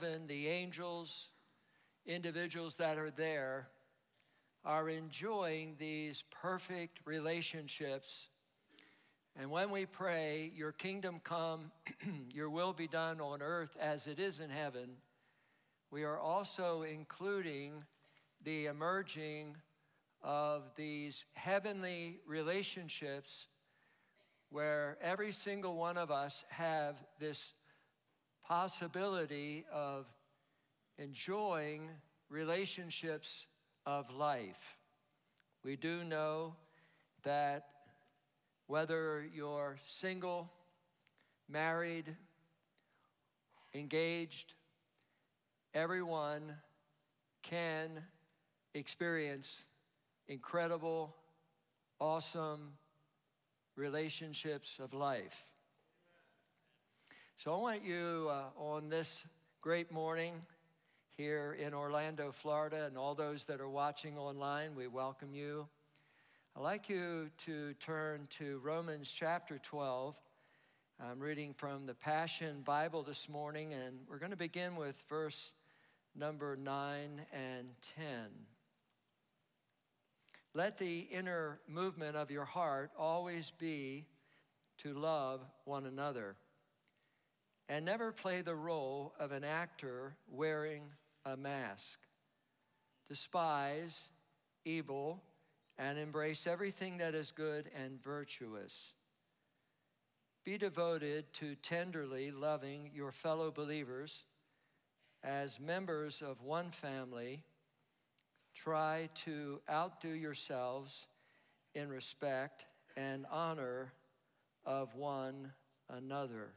heaven, the angels, individuals that are there, are enjoying these perfect relationships. And when we pray, Your kingdom come, Your will be done on earth as it is in heaven, we are also including the emerging of these heavenly relationships where every single one of us have this possibility of enjoying relationships of life. We do know that whether you're single, married, engaged, everyone can experience incredible, awesome relationships of life. So I want you uh, on this great morning here in Orlando, Florida, and all those that are watching online, we welcome you. I'd like you to turn to Romans chapter 12. I'm reading from the Passion Bible this morning, and we're going to begin with verse number 9 and 10. Let the inner movement of your heart always be to love one another and never play the role of an actor wearing a mask. Despise evil and embrace everything that is good and virtuous. Be devoted to tenderly loving your fellow believers as members of one family try to outdo yourselves in respect and honor of one another.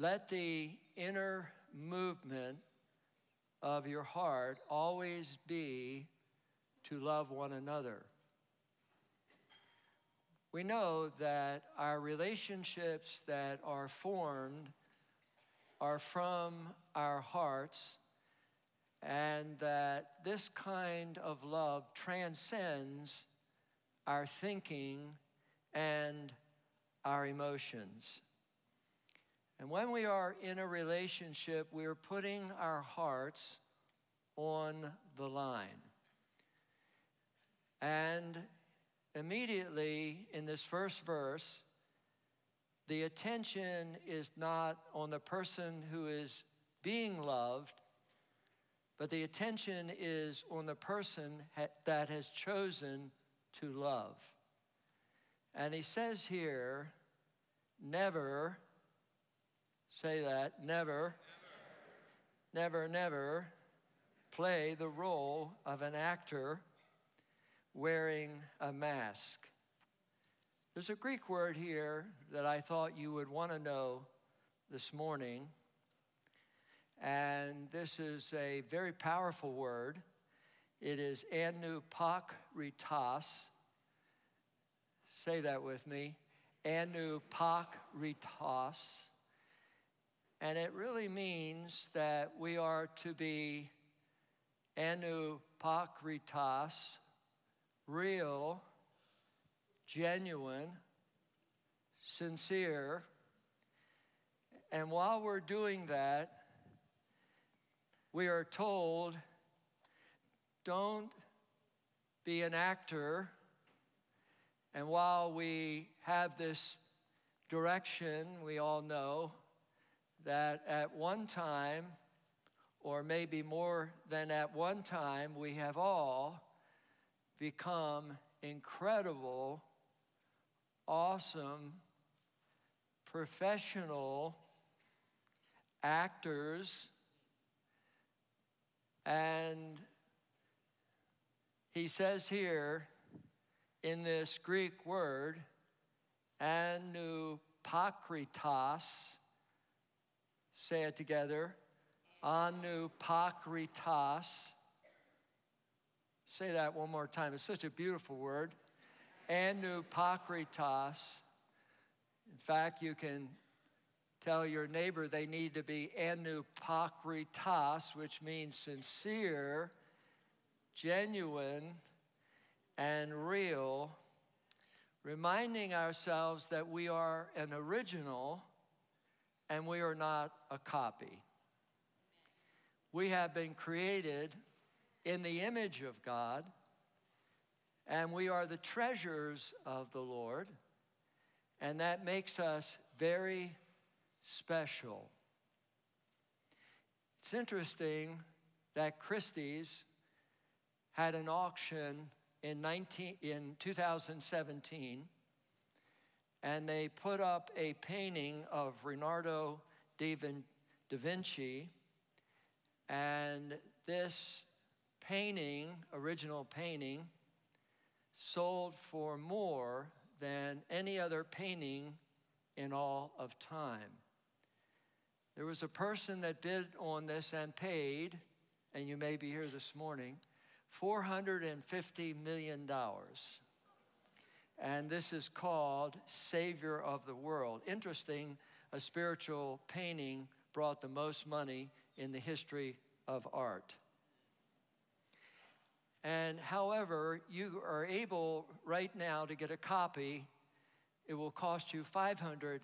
Let the inner movement of your heart always be to love one another. We know that our relationships that are formed are from our hearts and that this kind of love transcends our thinking and our emotions. And when we are in a relationship, we are putting our hearts on the line. And immediately in this first verse, the attention is not on the person who is being loved, but the attention is on the person ha- that has chosen to love. And he says here, never, say that, never, never, never, never play the role of an actor wearing a mask. There's a Greek word here that I thought you would want to know this morning. And this is a very powerful word. It is anupakritas. Say that with me. Anupakritas. And it really means that we are to be anupakritas, real, genuine, sincere. And while we're doing that, we are told don't be an actor. And while we have this direction, we all know that at one time, or maybe more than at one time, we have all become incredible, awesome, professional actors and he says here in this Greek word, anupakritas, say it together, anupakritas. Say that one more time. It's such a beautiful word. Anupakritas. In fact, you can Tell your neighbor they need to be anupakritas, which means sincere, genuine, and real, reminding ourselves that we are an original and we are not a copy. We have been created in the image of God, and we are the treasures of the Lord, and that makes us very special. It's interesting that Christie's had an auction in, 19, in 2017, and they put up a painting of Leonardo da Vinci, and this painting, original painting, sold for more than any other painting in all of time. There was a person that bid on this and paid, and you may be here this morning, $450 million. And this is called Savior of the World. Interesting, a spiritual painting brought the most money in the history of art. And however, you are able right now to get a copy, it will cost you $510.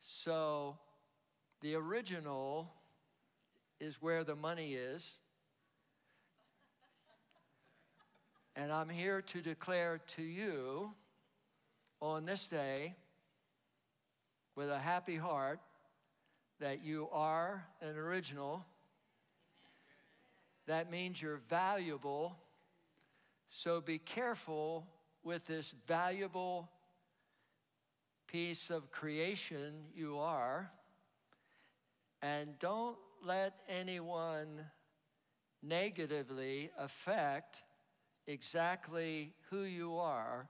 So the original is where the money is. And I'm here to declare to you on this day with a happy heart that you are an original. That means you're valuable. So be careful with this valuable piece of creation you are. And don't let anyone negatively affect exactly who you are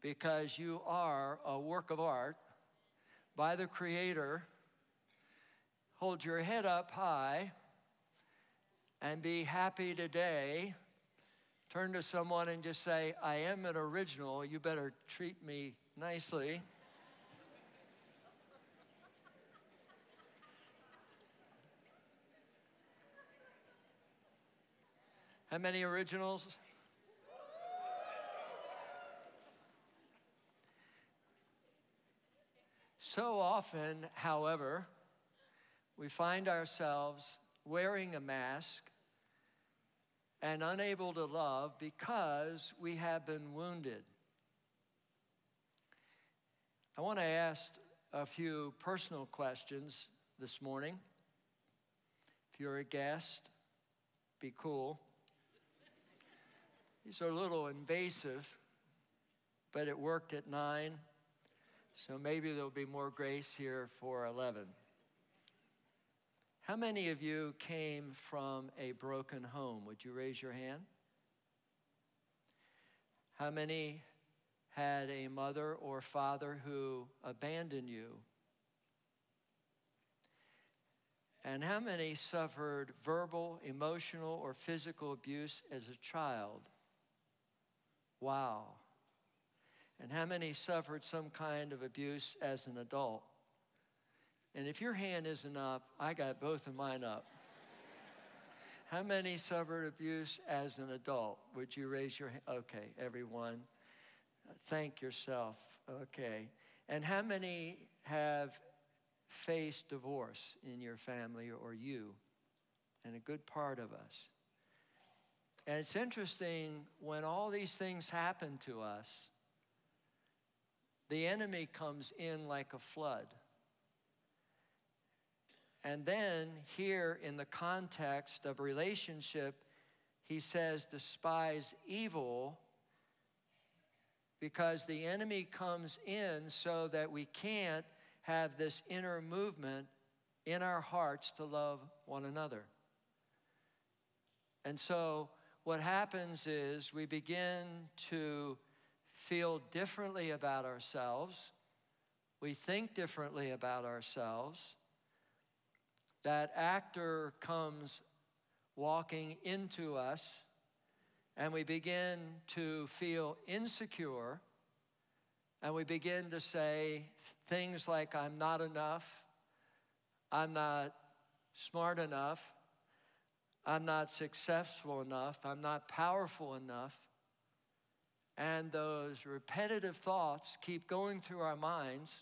because you are a work of art by the Creator. Hold your head up high and be happy today. Turn to someone and just say, I am an original. You better treat me nicely. How many originals? So often, however, we find ourselves wearing a mask and unable to love because we have been wounded. I want to ask a few personal questions this morning. If you're a guest, be cool. These are a little invasive, but it worked at nine, so maybe there'll be more grace here for 11. How many of you came from a broken home? Would you raise your hand? How many had a mother or father who abandoned you? And how many suffered verbal, emotional, or physical abuse as a child? Wow. And how many suffered some kind of abuse as an adult? And if your hand isn't up, I got both of mine up. how many suffered abuse as an adult? Would you raise your hand? Okay, everyone. Thank yourself. Okay. And how many have faced divorce in your family or you? And a good part of us. And it's interesting when all these things happen to us, the enemy comes in like a flood. And then, here in the context of relationship, he says, despise evil because the enemy comes in so that we can't have this inner movement in our hearts to love one another. And so, what happens is we begin to feel differently about ourselves, we think differently about ourselves. That actor comes walking into us and we begin to feel insecure and we begin to say things like, I'm not enough, I'm not smart enough, I'm not successful enough, I'm not powerful enough. And those repetitive thoughts keep going through our minds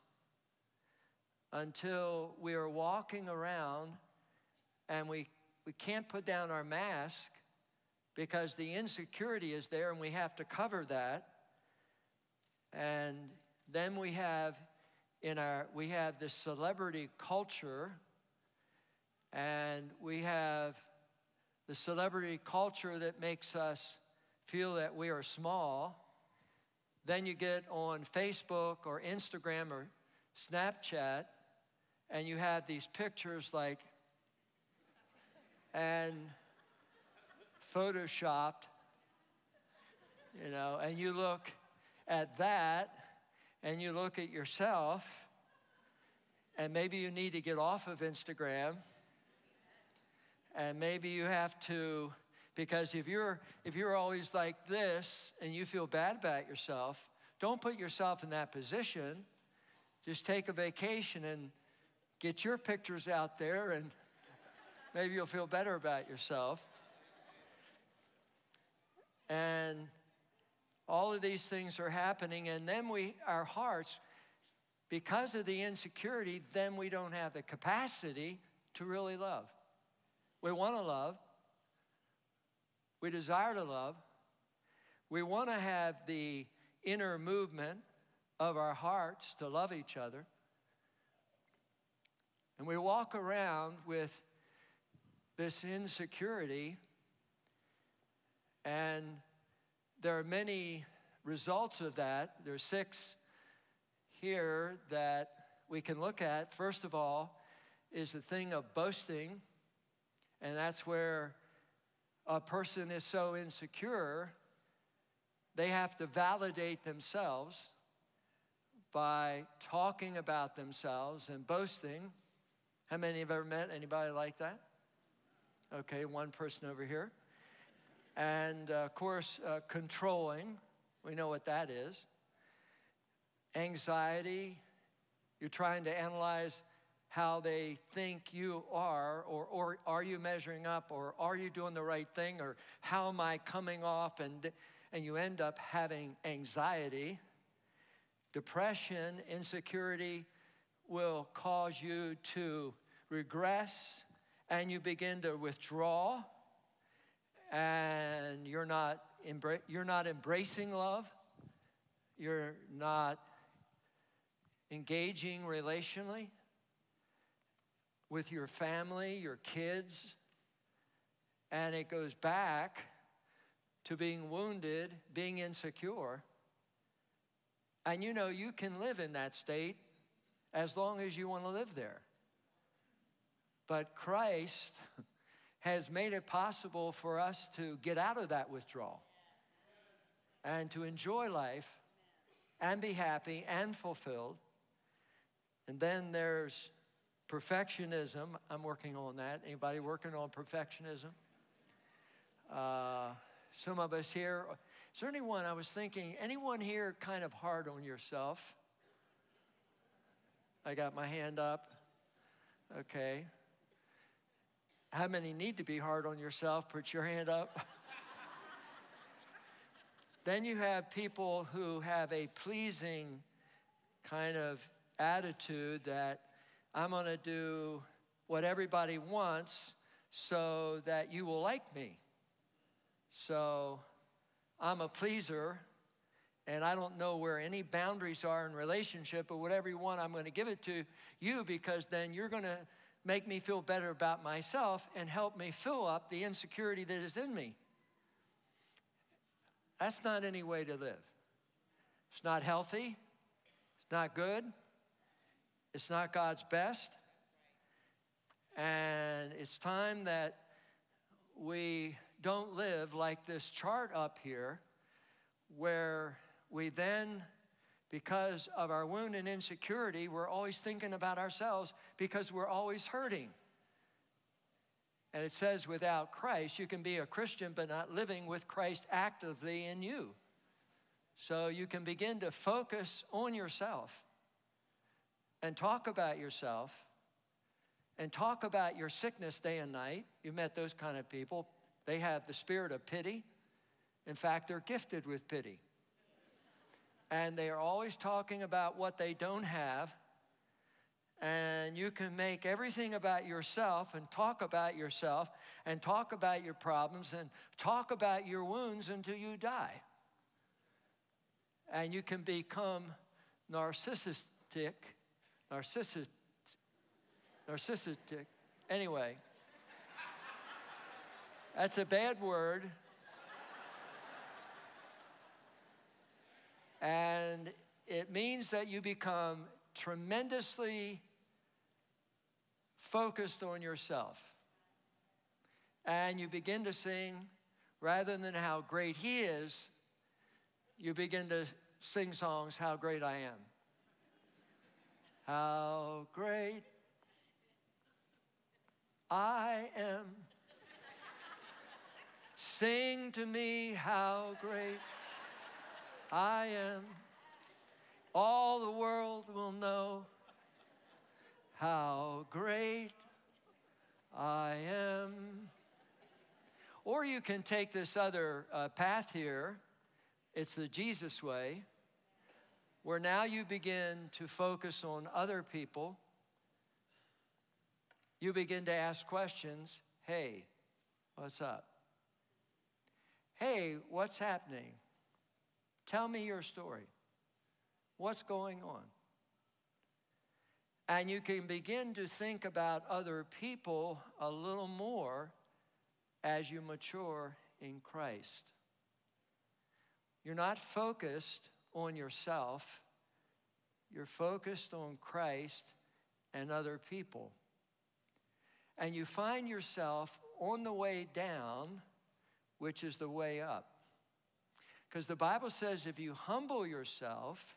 until we are walking around and we, we can't put down our mask because the insecurity is there and we have to cover that. And then we have in our we have this celebrity culture and we have the celebrity culture that makes us feel that we are small. Then you get on Facebook or Instagram or Snapchat and you have these pictures like and photoshopped, you know, and you look at that and you look at yourself, and maybe you need to get off of Instagram, and maybe you have to, because if you're if you're always like this and you feel bad about yourself, don't put yourself in that position. Just take a vacation and get your pictures out there and maybe you'll feel better about yourself. And all of these things are happening, and then we, our hearts, because of the insecurity, then we don't have the capacity to really love. We want to love, we desire to love, we want to have the inner movement of our hearts to love each other. And we walk around with this insecurity, and there are many results of that. There are six here that we can look at. First of all, is the thing of boasting, and that's where a person is so insecure, they have to validate themselves by talking about themselves and boasting. How many have ever met anybody like that? Okay, one person over here. And uh, of course, uh, controlling. We know what that is. Anxiety. You're trying to analyze how they think you are, or, or are you measuring up, or are you doing the right thing, or how am I coming off? And, and you end up having anxiety. Depression, insecurity will cause you to regress and you begin to withdraw and you're not, embra- you're not embracing love, you're not engaging relationally with your family, your kids, and it goes back to being wounded, being insecure. And you know, you can live in that state as long as you want to live there. But Christ has made it possible for us to get out of that withdrawal and to enjoy life and be happy and fulfilled. And then there's perfectionism. I'm working on that. Anybody working on perfectionism? Uh, some of us here. Is there anyone, I was thinking, anyone here kind of hard on yourself? I got my hand up. Okay. How many need to be hard on yourself? Put your hand up. then you have people who have a pleasing kind of attitude that I'm going to do what everybody wants so that you will like me. So I'm a pleaser and I don't know where any boundaries are in relationship, but whatever you want, I'm going to give it to you because then you're going to make me feel better about myself and help me fill up the insecurity that is in me. That's not any way to live. It's not healthy. It's not good. It's not God's best. And it's time that we don't live like this chart up here, where we then because of our wound and insecurity, we're always thinking about ourselves because we're always hurting. And it says, without Christ, you can be a Christian but not living with Christ actively in you. So you can begin to focus on yourself and talk about yourself and talk about your sickness day and night. You've met those kind of people. They have the spirit of pity. In fact, they're gifted with pity and they are always talking about what they don't have. and you can make everything about yourself and talk about yourself and talk about your problems and talk about your wounds until you die. And you can become narcissistic, narcissistic, narcissistic. Anyway, that's a bad word. And it means that you become tremendously focused on yourself. And you begin to sing, rather than how great He is, you begin to sing songs, How Great I Am. How great I am. Sing to me how great I am. All the world will know how great I am. Or you can take this other uh, path here. It's the Jesus way, where now you begin to focus on other people. You begin to ask questions Hey, what's up? Hey, what's happening? Tell me your story. What's going on? And you can begin to think about other people a little more as you mature in Christ. You're not focused on yourself, you're focused on Christ and other people. And you find yourself on the way down, which is the way up. Because the Bible says if you humble yourself,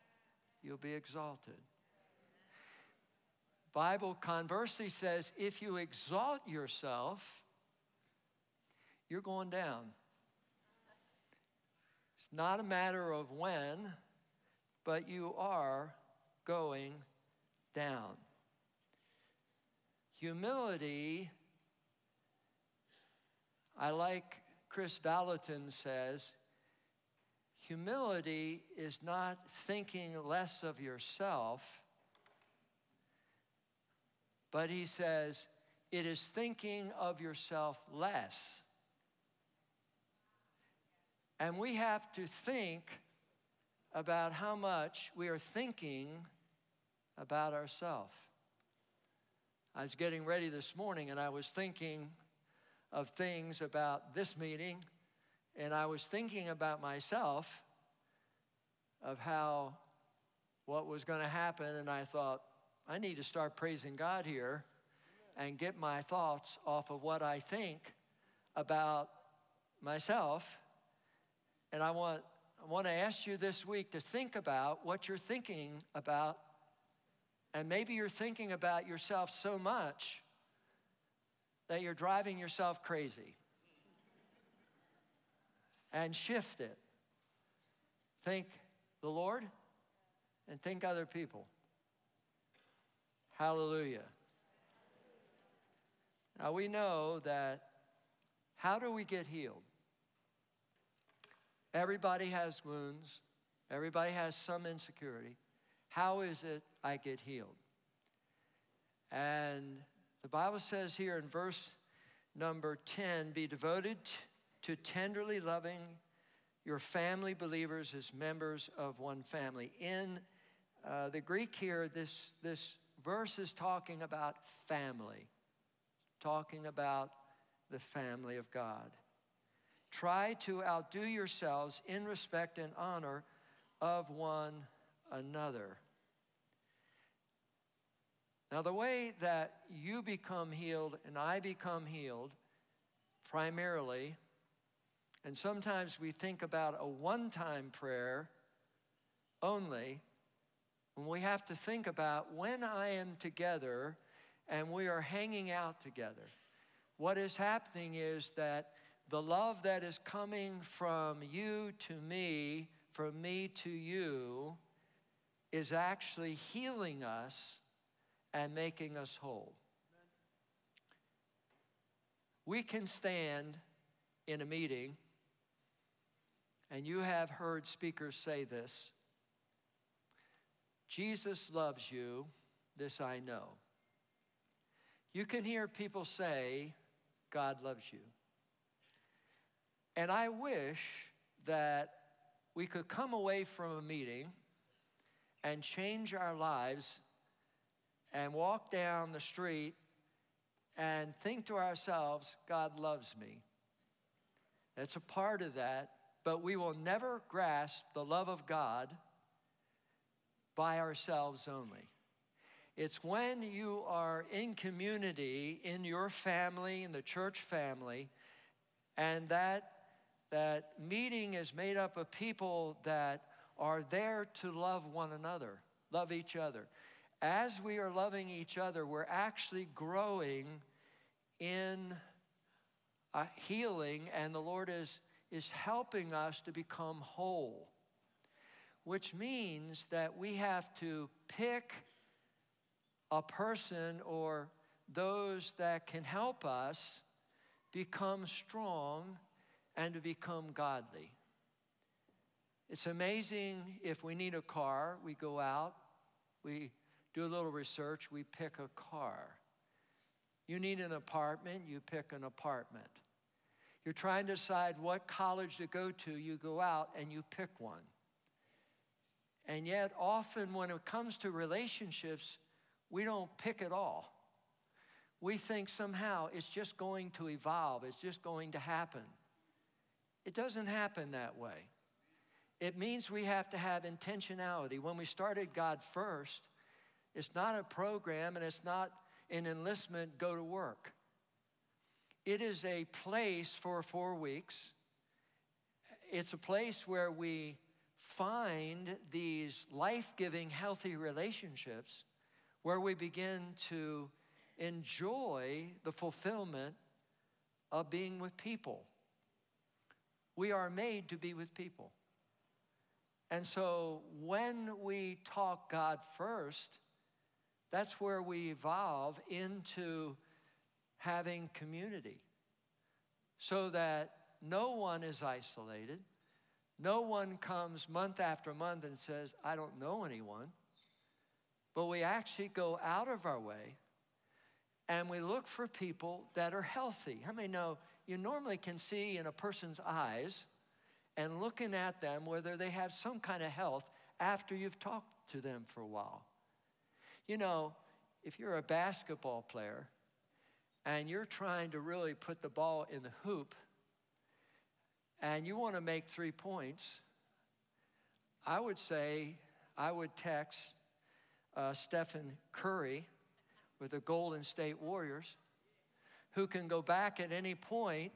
you'll be exalted. Bible conversely says if you exalt yourself, you're going down. It's not a matter of when, but you are going down. Humility, I like Kris Vallotton says, humility is not thinking less of yourself but he says, it is thinking of yourself less. And we have to think about how much we are thinking about ourselves. I was getting ready this morning and I was thinking of things about this meeting, and I was thinking about myself, of how what was going to happen, and I thought, I need to start praising God here and get my thoughts off of what I think about myself. And I want, want to ask you this week to think about what you're thinking about. And maybe you're thinking about yourself so much that you're driving yourself crazy. And shift it. Think the Lord and think other people. Hallelujah. Now we know that how do we get healed? Everybody has wounds, everybody has some insecurity. How is it I get healed? And the Bible says here in verse number 10 be devoted to tenderly loving your family believers as members of one family. In uh, the Greek here, this, this verse is talking about family, talking about the family of God. Try to outdo yourselves in respect and honor of one another. Now, the way that you become healed and I become healed, primarily, and sometimes we think about a one time prayer only, when we have to think about when I am together and we are hanging out together. What is happening is that the love that is coming from you to me, from me to you, is actually healing us and making us whole. We can stand in a meeting, and you have heard speakers say this Jesus loves you this I know. You can hear people say, God loves you. And I wish that we could come away from a meeting and change our lives and walk down the street and think to ourselves, God loves me. It's a part of that, but we will never grasp the love of God by ourselves only. It's when you are in community, in your family, in the church family, and that, that meeting is made up of people that are there to love one another, love each other. As we are loving each other, we're actually growing in uh, healing, and the Lord is, is helping us to become whole, which means that we have to pick a person or those that can help us become strong and to become godly. It's amazing if we need a car, we go out, we do a little research, we pick a car. You need an apartment, you pick an apartment. You're trying to decide what college to go to, you go out and you pick one. And yet, often when it comes to relationships, we don't pick at all. We think somehow it's just going to evolve, it's just going to happen. It doesn't happen that way. It means we have to have intentionality. When we started God First, it's not a program and it's not an enlistment, go to work. It is a place for four weeks. It's a place where we find these life giving, healthy relationships where we begin to enjoy the fulfillment of being with people. We are made to be with people. And so when we talk God first, that's where we evolve into having community so that no one is isolated. No one comes month after month and says, I don't know anyone. But we actually go out of our way and we look for people that are healthy. How many know you normally can see in a person's eyes and looking at them whether they have some kind of health after you've talked to them for a while? You know, if you're a basketball player and you're trying to really put the ball in the hoop and you want to make three points, I would say I would text uh, Stephen Curry with the Golden State Warriors, who can go back at any point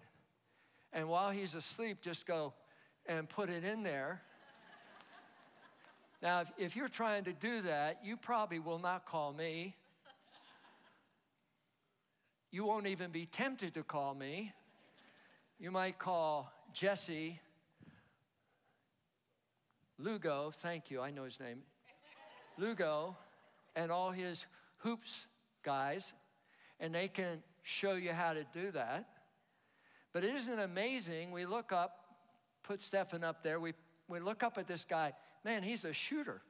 and while he's asleep, just go and put it in there. now, if, if you're trying to do that, you probably will not call me. You won't even be tempted to call me. You might call Jesse Lugo, thank you, I know his name. Lugo and all his hoops guys, and they can show you how to do that. But it isn't amazing. We look up, put Stefan up there, we, we look up at this guy, man, he's a shooter.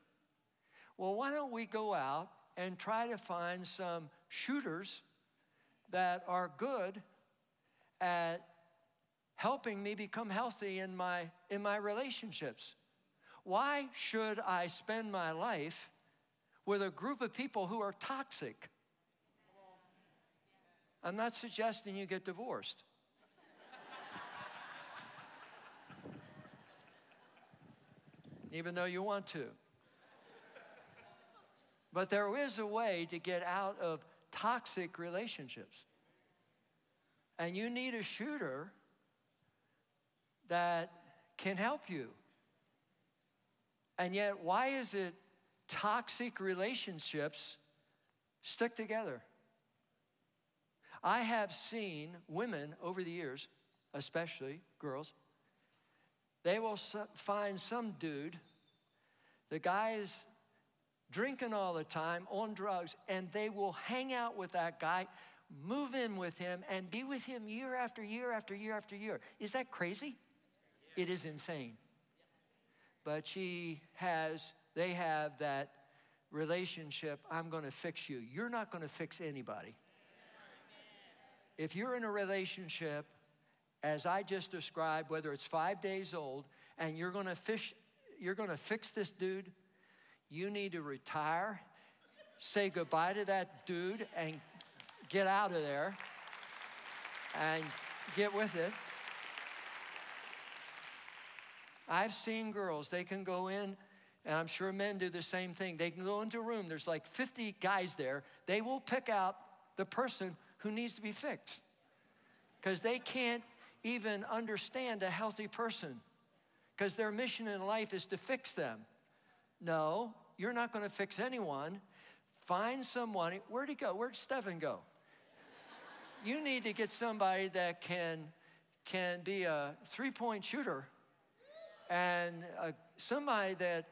Well, why don't we go out and try to find some shooters that are good at helping me become healthy in my, in my relationships? Why should I spend my life with a group of people who are toxic. I'm not suggesting you get divorced. Even though you want to. But there is a way to get out of toxic relationships. And you need a shooter that can help you. And yet, why is it toxic relationships stick together. I have seen women over the years, especially girls, they will find some dude, the guy's drinking all the time, on drugs, and they will hang out with that guy, move in with him, and be with him year after year after year after year. Is that crazy? It is insane. But she has they have that relationship, I'm going to fix you. You're not going to fix anybody. If you're in a relationship, as I just described, whether it's five days old, and you're to fish, you're to fix this dude, you need to retire, say goodbye to that dude, and get out of there and get with it. I've seen girls, they can go in, and I'm sure men do the same thing. They can go into a room, there's like 50 guys there. They will pick out the person who needs to be fixed because they can't even understand a healthy person because their mission in life is to fix them. No, you're not going to fix anyone. Find someone. Where'd he go? Where'd Stephen go? you need to get somebody that can, can be a three point shooter and uh, somebody that,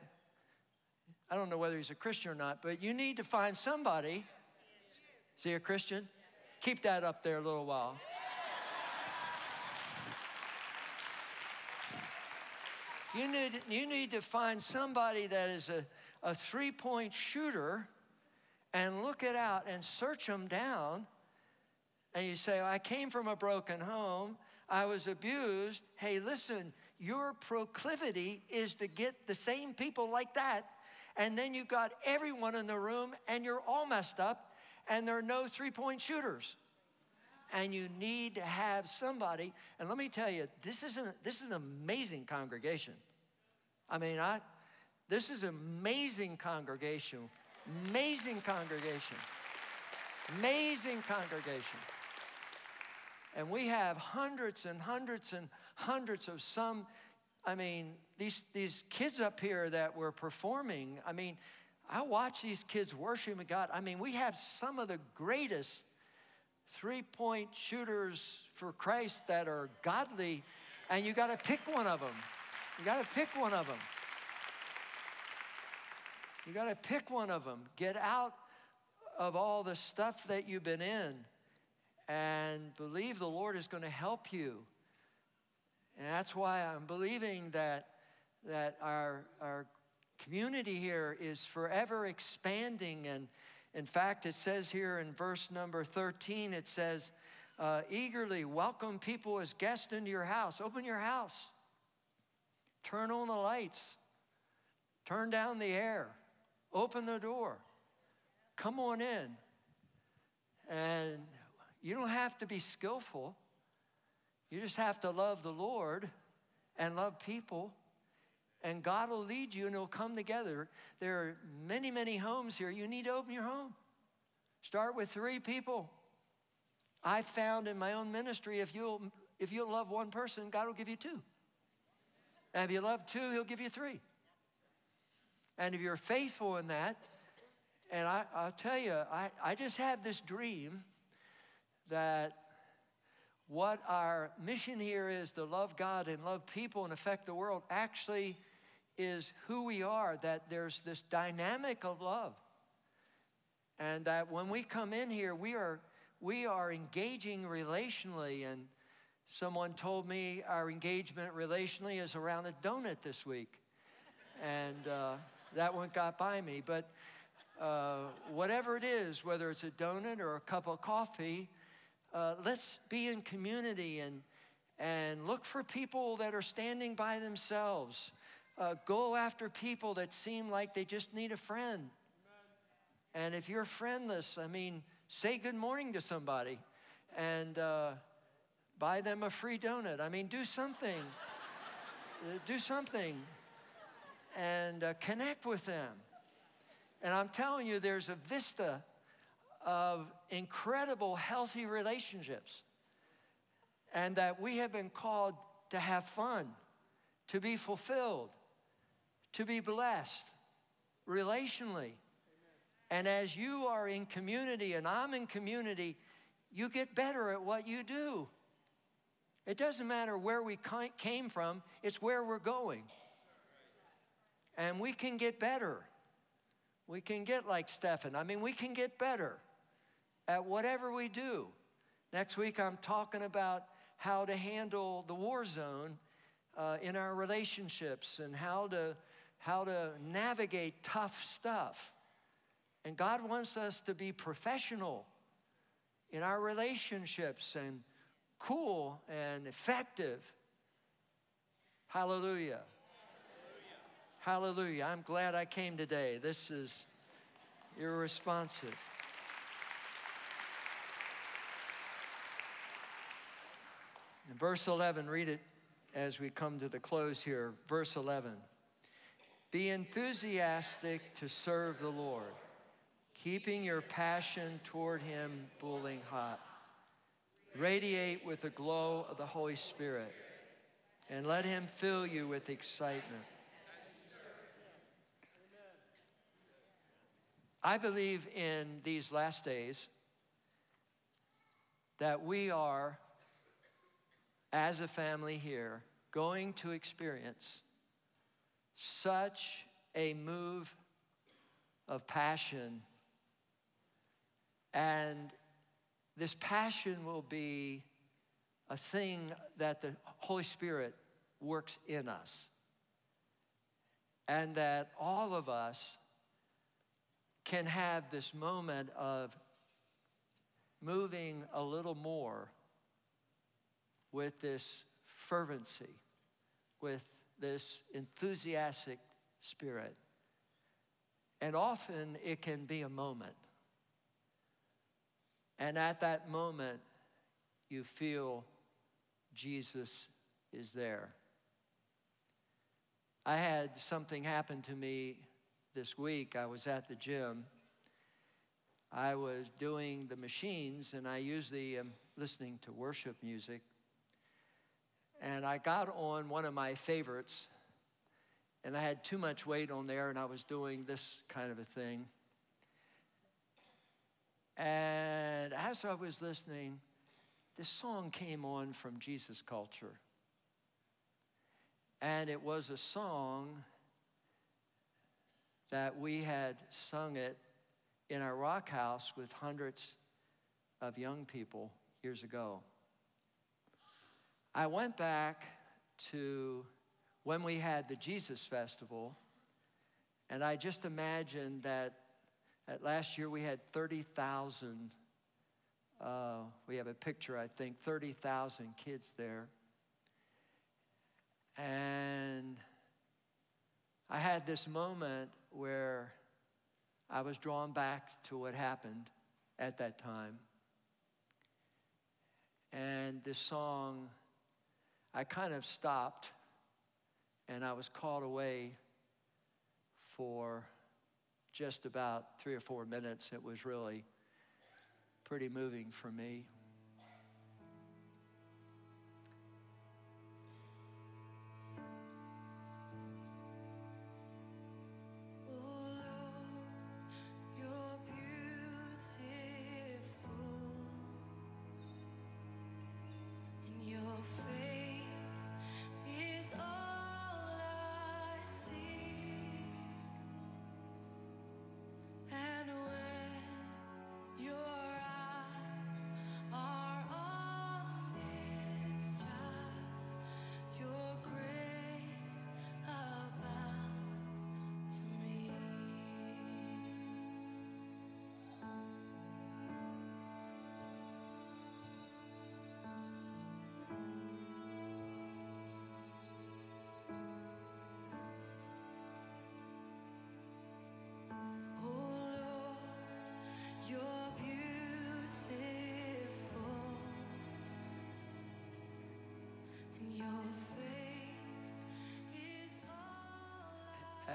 I don't know whether he's a Christian or not, but you need to find somebody. Is he a Christian? Keep that up there a little while. You need, you need to find somebody that is a, a three point shooter and look it out and search them down. And you say, I came from a broken home. I was abused. Hey, listen, your proclivity is to get the same people like that. And then you got everyone in the room and you're all messed up and there are no three point shooters and you need to have somebody. And let me tell you, this is an, this is an amazing congregation. I mean, I, this is an amazing congregation, amazing congregation, amazing congregation. And we have hundreds and hundreds and hundreds of some, I mean, these, these kids up here that were performing, I mean, I watch these kids worshiping God. I mean, we have some of the greatest three point shooters for Christ that are godly, and you got to pick one of them. You got to pick one of them. You got to pick one of them. Get out of all the stuff that you've been in and believe the Lord is going to help you. And that's why I'm believing that, that our, our community here is forever expanding and in fact, it says here in verse number 13, it says, uh, eagerly welcome people as guests into your house. Open your house. Turn on the lights. Turn down the air. Open the door. Come on in. And you don't have to be skillful. You just have to love the Lord and love people and God will lead you and it'll come together. There are many, many homes here. You need to open your home. Start with three people. I found in my own ministry if you'll, if you'll love one person, God will give you two. And if you love two, He'll give you three. And if you're faithful in that, and I, will tell you, I, I just have this dream that what our mission here is to love God and love people and affect the world actually is who we are, that there's this dynamic of love. And that when we come in here, we are, we are engaging relationally. And someone told me our engagement relationally is around a donut this week. And uh, that one got by me. But uh, whatever it is, whether it's a donut or a cup of coffee, uh, let's be in community and, and look for people that are standing by themselves uh, go after people that seem like they just need a friend. And if you're friendless, I mean, say good morning to somebody and uh, buy them a free donut. I mean, do something. uh, do something and uh, connect with them. And I'm telling you, there's a vista of incredible, healthy relationships. And that we have been called to have fun, to be fulfilled, to be blessed relationally. And as you are in community and I'm in community, you get better at what you do. It doesn't matter where we came from, it's where we're going. And we can get better. We can get like Stephen. I mean, we can get better at whatever we do. Next week, I'm talking about how to handle the war zone uh, in our relationships and how to how to navigate tough stuff. And God wants us to be professional in our relationships and cool and effective. Hallelujah. Hallelujah. Hallelujah. I'm glad I came today. This is irresponsive. In verse 11, read it as we come to the close here. Verse 11 Be enthusiastic to serve the Lord, keeping your passion toward Him boiling hot. Radiate with the glow of the Holy Spirit, and let Him fill you with excitement. I believe in these last days that we are as a family here going to experience such a move of passion. And this passion will be a thing that the Holy Spirit works in us. And that all of us can have this moment of moving a little more with this fervency, with this enthusiastic spirit. And often it can be a moment. And at that moment, you feel Jesus is there. I had something happen to me this week. I was at the gym. I was doing the machines, and I usually am listening to worship music and I got on one of my favorites, and I had too much weight on there, and I was doing this kind of a thing. And as I was listening, this song came on from Jesus Culture. And it was a song that we had sung it in our rock house with hundreds of young people years ago. I went back to when we had the Jesus Festival, and I just imagined that at last year we had 30,000. Uh, we have a picture, I think, 30,000 kids there. And I had this moment where I was drawn back to what happened at that time. And this song I kind of stopped and I was called away for just about three or four minutes. It was really pretty moving for me.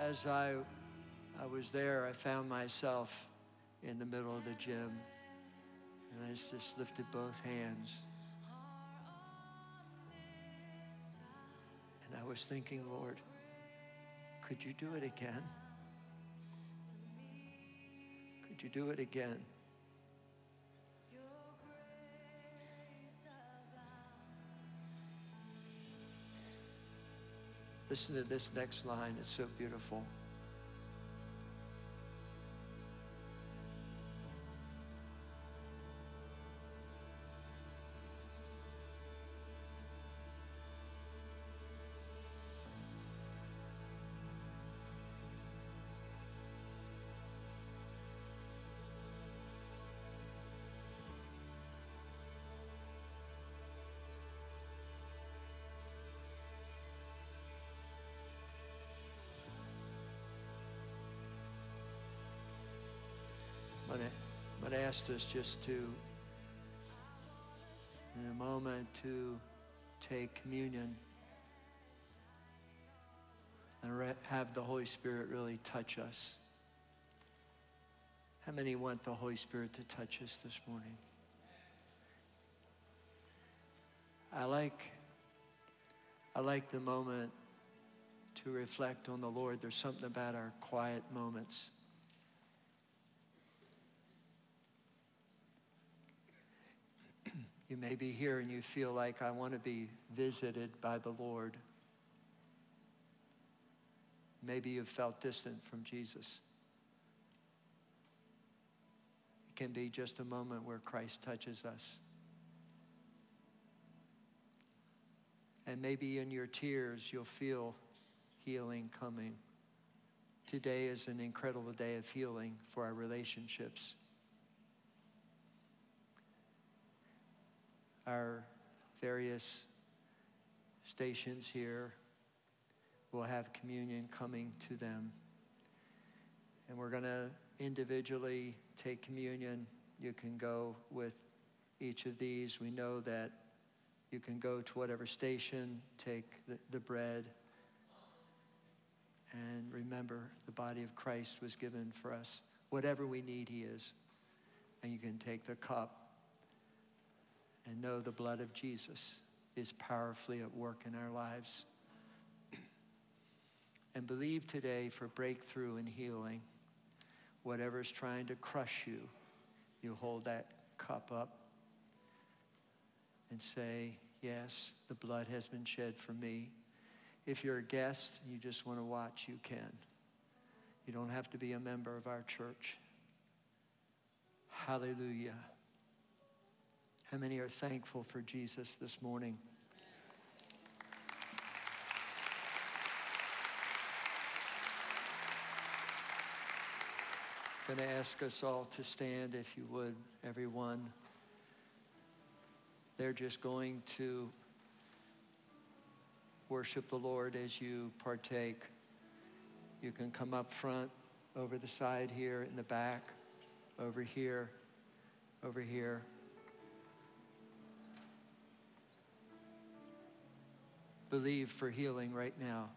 As I, I was there, I found myself in the middle of the gym. And I just lifted both hands. And I was thinking, Lord, could you do it again? Could you do it again? Listen to this next line, it's so beautiful. Going to ask us just to, in a moment, to take communion and re- have the Holy Spirit really touch us. How many want the Holy Spirit to touch us this morning? I like, I like the moment to reflect on the Lord. There's something about our quiet moments. You may be here and you feel like I want to be visited by the Lord. Maybe you've felt distant from Jesus. It can be just a moment where Christ touches us. And maybe in your tears, you'll feel healing coming. Today is an incredible day of healing for our relationships. Our various stations here will have communion coming to them. And we're going to individually take communion. You can go with each of these. We know that you can go to whatever station, take the, the bread, and remember the body of Christ was given for us. Whatever we need, He is. And you can take the cup and know the blood of Jesus is powerfully at work in our lives. and believe today for breakthrough and healing. Whatever's trying to crush you, you hold that cup up and say, Yes, the blood has been shed for me. If you're a guest and you just want to watch, you can. You don't have to be a member of our church. Hallelujah. How many are thankful for Jesus this morning? I'm going to ask us all to stand, if you would, everyone. They're just going to worship the Lord as you partake. You can come up front, over the side here, in the back, over here, over here. Believe for healing right now.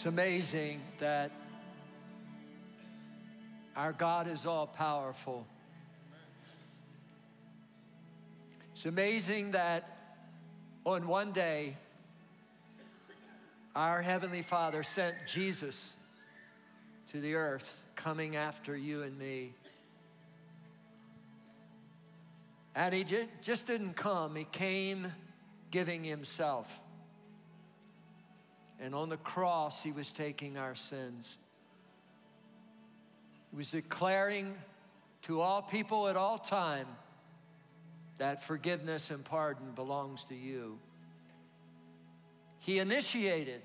It's amazing that our God is all powerful. It's amazing that on one day, our Heavenly Father sent Jesus to the earth, coming after you and me. And He just didn't come, He came giving Himself. And on the cross, He was taking our sins. He was declaring to all people at all time that forgiveness and pardon belongs to you. He initiated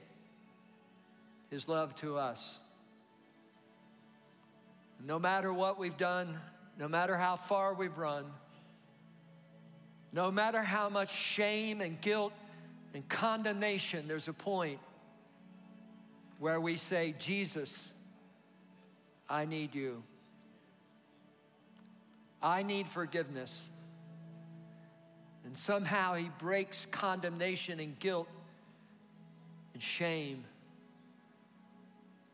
his love to us. No matter what we've done, no matter how far we've run, no matter how much shame and guilt and condemnation, there's a point where we say, Jesus, I need you. I need forgiveness. And somehow he breaks condemnation and guilt and shame.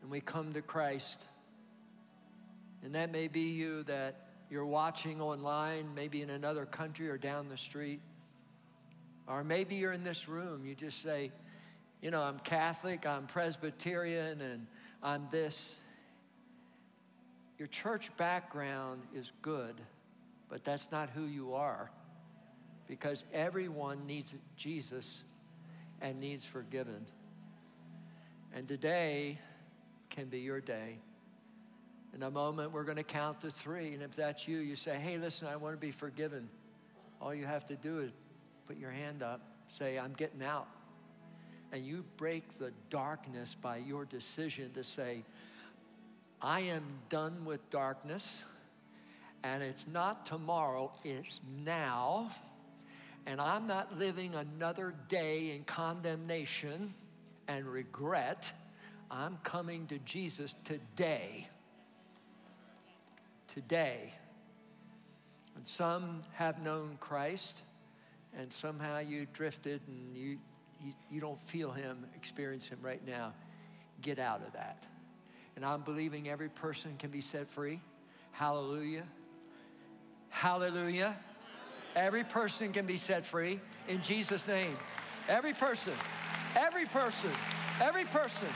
And we come to Christ. And that may be you that you're watching online, maybe in another country or down the street. Or maybe you're in this room. You just say, you know, I'm Catholic, I'm Presbyterian, and I'm this. Your church background is good, but that's not who you are because everyone needs Jesus and needs forgiven. And today can be your day. In a moment, we're going to count to three. And if that's you, you say, hey, listen, I want to be forgiven. All you have to do is put your hand up, say, I'm getting out. And you break the darkness by your decision to say, I am done with darkness. And it's not tomorrow, it's now and I'm not living another day in condemnation and regret. I'm coming to Jesus today. Today. And some have known Christ, and somehow you drifted and you, you, don't feel Him, experience Him right now. Get out of that. And I'm believing every person can be set free. Hallelujah. Hallelujah. Every person can be set free in Jesus' name. Every person, every person, every person.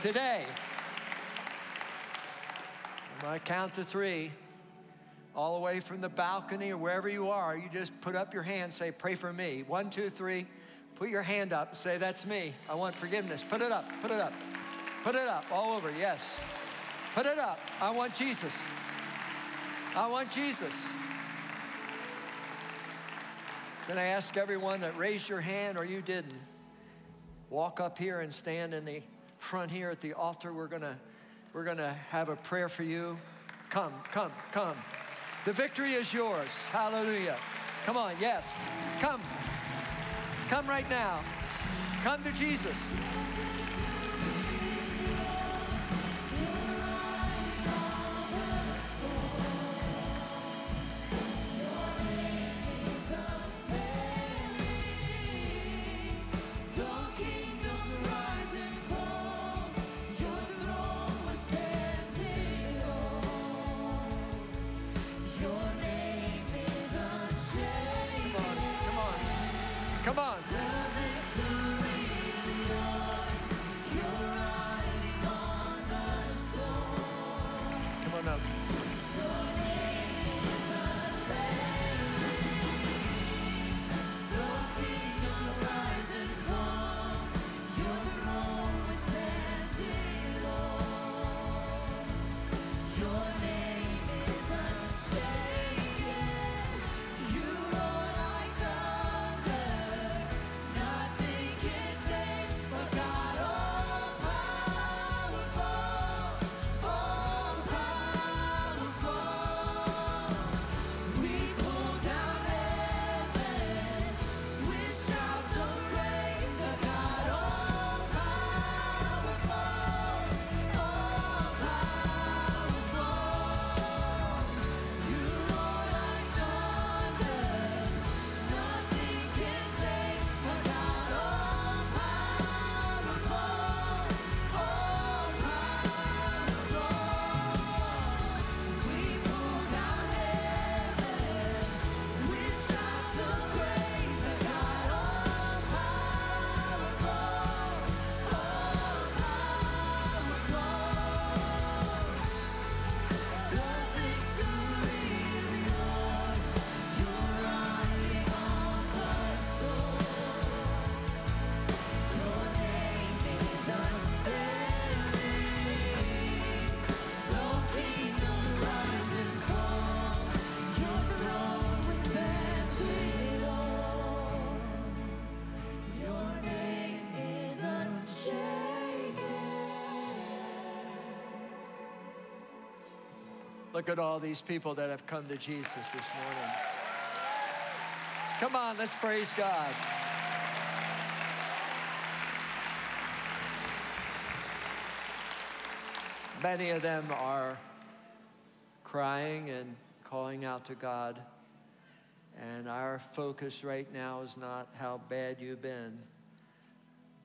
Today, I count to three, all the way from the balcony or wherever you are, you just put up your hand, say, Pray for me. One, two, three. Put your hand up and say, That's me. I want forgiveness. Put it up, put it up, put it up all over, yes. Put it up. I want Jesus. I want Jesus. Then I ask everyone that raised your hand or you didn't, walk up here and stand in the front here at the altar. We're gonna, we're gonna have a prayer for you. Come, come, come. The victory is yours. Hallelujah. Come on, yes. Come. Come right now. Come to Jesus. Look at all these people that have come to Jesus this morning. Come on, let's praise God. Many of them are crying and calling out to God. And our focus right now is not how bad you've been,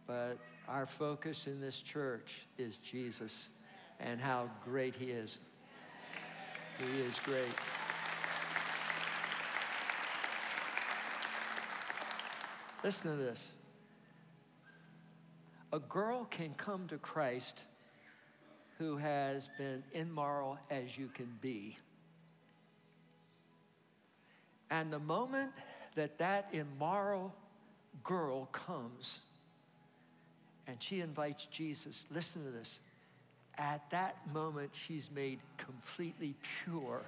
but our focus in this church is Jesus and how great He is. He is great. Listen to this. A girl can come to Christ who has been immoral as you can be. And the moment that that immoral girl comes and she invites Jesus, listen to this. At that moment, she's made completely pure.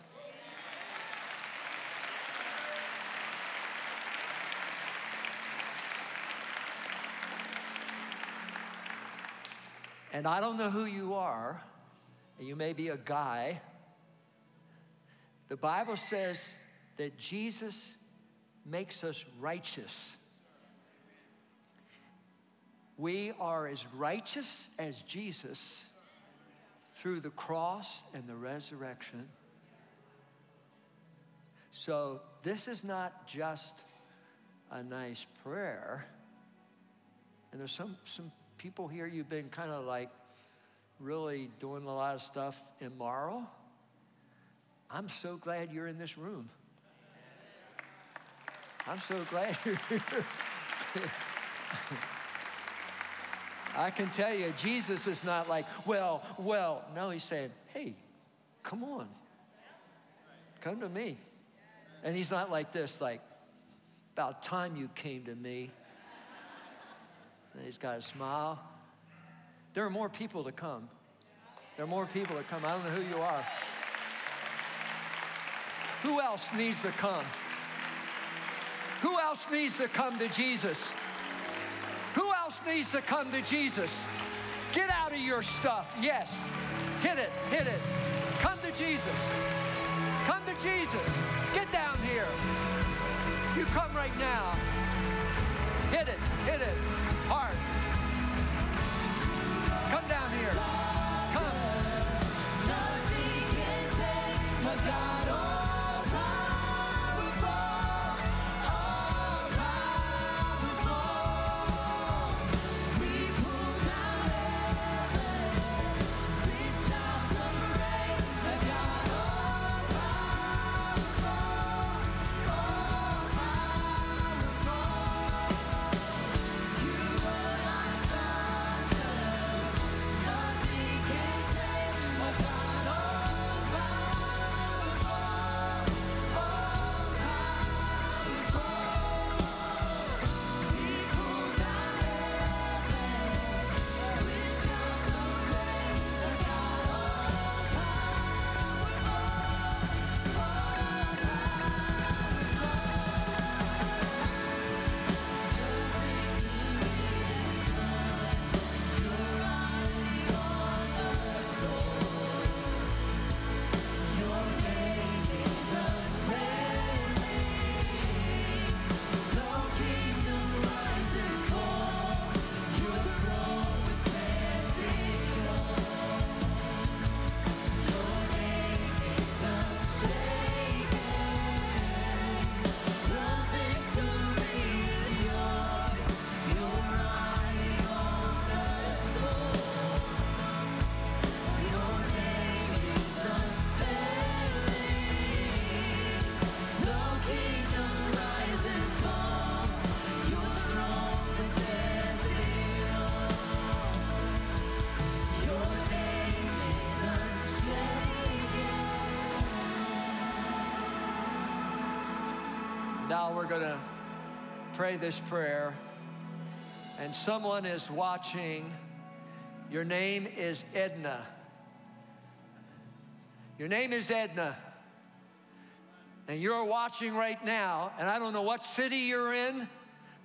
And I don't know who you are, and you may be a guy. The Bible says that Jesus makes us righteous. We are as righteous as Jesus through the cross and the resurrection. So, this is not just a nice prayer. And there's some, some people here, you've been kind of like really doing a lot of stuff immoral. I'm so glad you're in this room. I'm so glad you're here. I can tell you, Jesus is not like, well, well. No, he's saying, hey, come on. Come to me. And he's not like this, like, about time you came to me. And he's got a smile. There are more people to come. There are more people to come. I don't know who you are. Who else needs to come? Who else needs to come to Jesus? Needs to come to Jesus? Get out of your stuff. Yes. Hit it. Hit it. Come to Jesus. Come to Jesus. Get down here. You come right now. Hit it. Hit it heart. Come down here. Going to pray this prayer. And someone is watching. Your name is Edna. Your name is Edna. And you're watching right now, and I don't know what city you're in,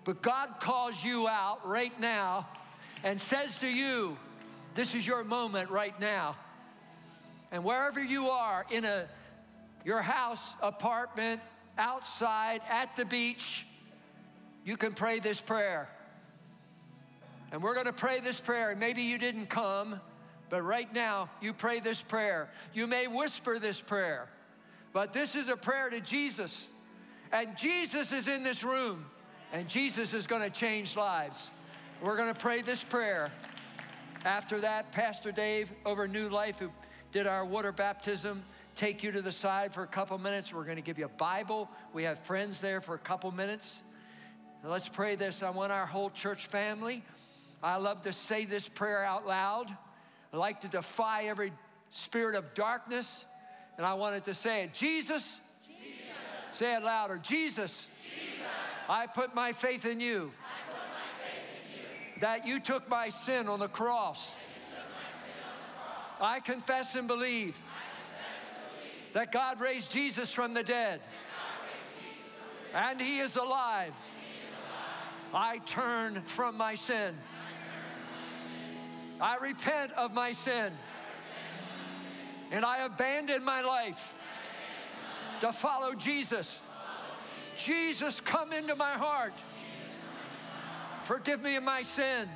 but God calls you out right now and says to you, This is your moment right now. And wherever you are, in a your house, apartment, outside, at the beach, you can pray this prayer. And we're going to pray this prayer. Maybe you didn't come, but right now you pray this prayer. You may whisper this prayer, but this is a prayer to Jesus. And Jesus is in this room, and Jesus is going to change lives. We're going to pray this prayer. After that, Pastor Dave over New Life, who did our water baptism, take you to the side for a couple minutes. We're going to give you a Bible. We have friends there for a couple minutes. Let's pray this. I want our whole church family. I love to say this prayer out loud. I like to defy every spirit of darkness, and I wanted to say it. Jesus, say it louder. Jesus, I put my faith in you. That you took my sin on the cross. I confess and believe that God raised Jesus from the dead. And he is alive. I turn from my sin. I repent of my sin. And I abandon my life to follow Jesus. Jesus, come into my heart. Forgive me of my sin.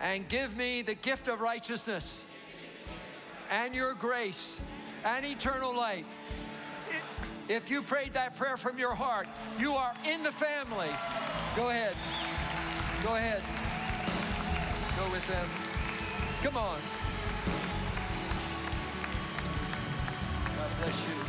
And give me the gift of righteousness and your grace and eternal life. If you prayed that prayer from your heart, you are in the family. Go ahead. Go ahead. Go with them. Come on. God bless you.